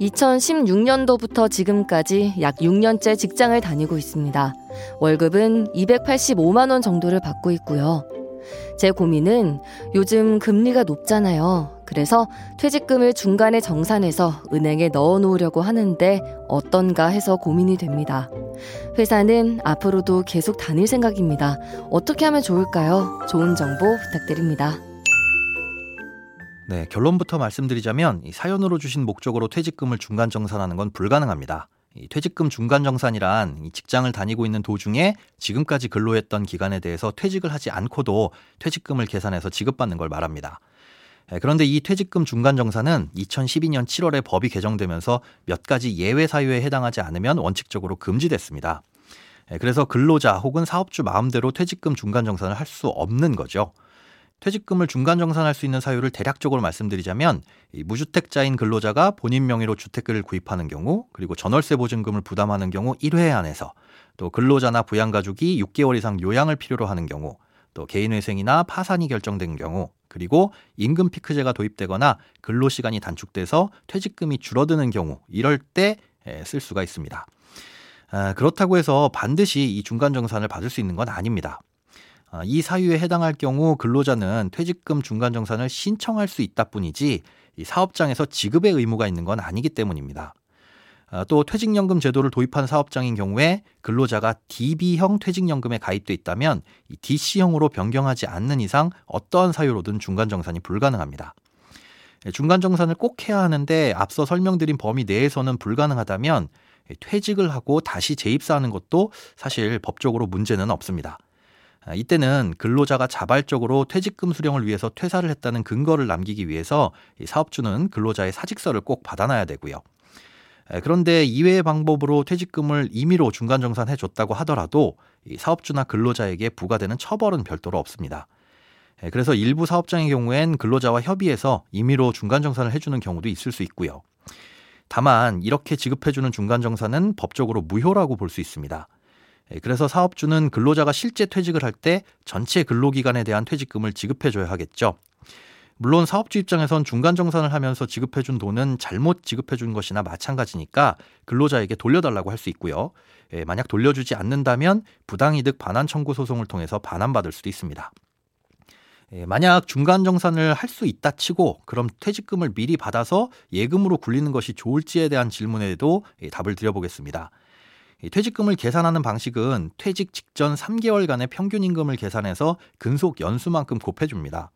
2016년도부터 지금까지 약 6년째 직장을 다니고 있습니다. 월급은 285만 원 정도를 받고 있고요. 제 고민은 요즘 금리가 높잖아요. 그래서 퇴직금을 중간에 정산해서 은행에 넣어 놓으려고 하는데 어떤가 해서 고민이 됩니다. 회사는 앞으로도 계속 다닐 생각입니다. 어떻게 하면 좋을까요? 좋은 정보 부탁드립니다. 네, 결론부터 말씀드리자면 이 사연으로 주신 목적으로 퇴직금을 중간 정산하는 건 불가능합니다. 이 퇴직금 중간 정산이란 이 직장을 다니고 있는 도중에 지금까지 근로했던 기간에 대해서 퇴직을 하지 않고도 퇴직금을 계산해서 지급받는 걸 말합니다. 예, 그런데 이 퇴직금 중간 정산은 2012년 7월에 법이 개정되면서 몇 가지 예외 사유에 해당하지 않으면 원칙적으로 금지됐습니다. 예, 그래서 근로자 혹은 사업주 마음대로 퇴직금 중간 정산을 할 수 없는 거죠. 퇴직금을 중간 정산할 수 있는 사유를 대략적으로 말씀드리자면 무주택자인 근로자가 본인 명의로 주택을 구입하는 경우 그리고 전월세 보증금을 부담하는 경우 1회 안에서 또 근로자나 부양가족이 6개월 이상 요양을 필요로 하는 경우 또 개인회생이나 파산이 결정된 경우 그리고 임금 피크제가 도입되거나 근로시간이 단축돼서 퇴직금이 줄어드는 경우 이럴 때 쓸 수가 있습니다. 아, 그렇다고 해서 반드시 이 중간 정산을 받을 수 있는 건 아닙니다. 아, 이 사유에 해당할 경우 근로자는 퇴직금 중간 정산을 신청할 수 있다 뿐이지 사업장에서 지급의 의무가 있는 건 아니기 때문입니다. 아, 또 퇴직연금 제도를 도입한 사업장인 경우에 근로자가 DB형 퇴직연금에 가입돼 있다면 DC형으로 변경하지 않는 이상 어떠한 사유로든 중간 정산이 불가능합니다. 예, 중간 정산을 꼭 해야 하는데 앞서 설명드린 범위 내에서는 불가능하다면 퇴직을 하고 다시 재입사하는 것도 사실 법적으로 문제는 없습니다. 아, 이때는 근로자가 자발적으로 퇴직금 수령을 위해서 퇴사를 했다는 근거를 남기기 위해서 사업주는 근로자의 사직서를 꼭 받아놔야 되고요. 그런데 이외의 방법으로 퇴직금을 임의로 중간 정산해 줬다고 하더라도 사업주나 근로자에게 부과되는 처벌은 별도로 없습니다. 그래서 일부 사업장의 경우엔 근로자와 협의해서 임의로 중간 정산을 해주는 경우도 있을 수 있고요. 다만 이렇게 지급해주는 중간 정산은 법적으로 무효라고 볼 수 있습니다. 그래서 사업주는 근로자가 실제 퇴직을 할 때 전체 근로기간에 대한 퇴직금을 지급해줘야 하겠죠. 물론 사업주 입장에선 중간 정산을 하면서 지급해준 돈은 잘못 지급해준 것이나 마찬가지니까 근로자에게 돌려달라고 할 수 있고요. 예, 만약 돌려주지 않는다면 부당이득 반환 청구 소송을 통해서 반환받을 수도 있습니다. 예, 만약 중간 정산을 할 수 있다 치고 그럼 퇴직금을 미리 받아서 예금으로 굴리는 것이 좋을지에 대한 질문에도 예, 답을 드려보겠습니다. 퇴직금을 계산하는 방식은 퇴직 직전 3개월간의 평균 임금을 계산해서 근속 연수만큼 곱해줍니다.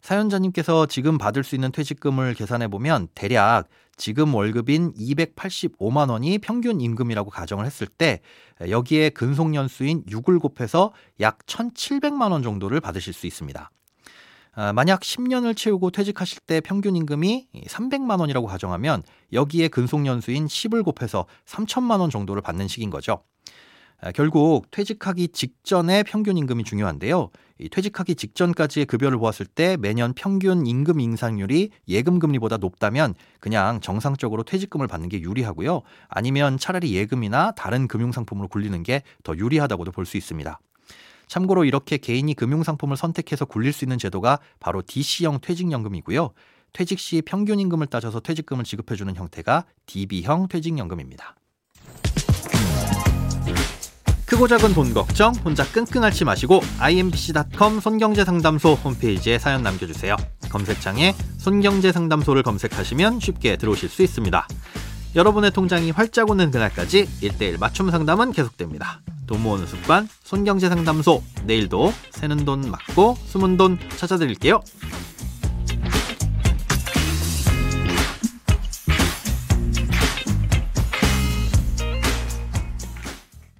사연자님께서 지금 받을 수 있는 퇴직금을 계산해 보면 대략 지금 월급인 285만 원이 평균 임금이라고 가정을 했을 때 여기에 근속 연수인 6을 곱해서 약 1,700만 원 정도를 받으실 수 있습니다. 아, 만약 10년을 채우고 퇴직하실 때 평균 임금이 300만 원이라고 가정하면 여기에 근속 연수인 10을 곱해서 3천만 원 정도를 받는 식인 거죠. 아, 결국 퇴직하기 직전의 평균 임금이 중요한데요. 퇴직하기 직전까지의 급여를 보았을 때 매년 평균 임금 인상률이 예금 금리보다 높다면 그냥 정상적으로 퇴직금을 받는 게 유리하고요. 아니면 차라리 예금이나 다른 금융 상품으로 굴리는 게 더 유리하다고도 볼 수 있습니다. 참고로 이렇게 개인이 금융 상품을 선택해서 굴릴 수 있는 제도가 바로 DC형 퇴직연금이고요. 퇴직 시 평균 임금을 따져서 퇴직금을 지급해주는 형태가 DB형 퇴직연금입니다. 크고 작은 돈 걱정 혼자 끙끙 앓지 마시고 imbc.com 손경제상담소 홈페이지에 사연 남겨주세요. 검색창에 손경제상담소를 검색하시면 쉽게 들어오실 수 있습니다. 여러분의 통장이 활짝 오는 그날까지 1대1 맞춤 상담은 계속됩니다. 돈 모으는 습관 손경제 상담소 내일도 새는 돈 맞고 숨은 돈 찾아드릴게요.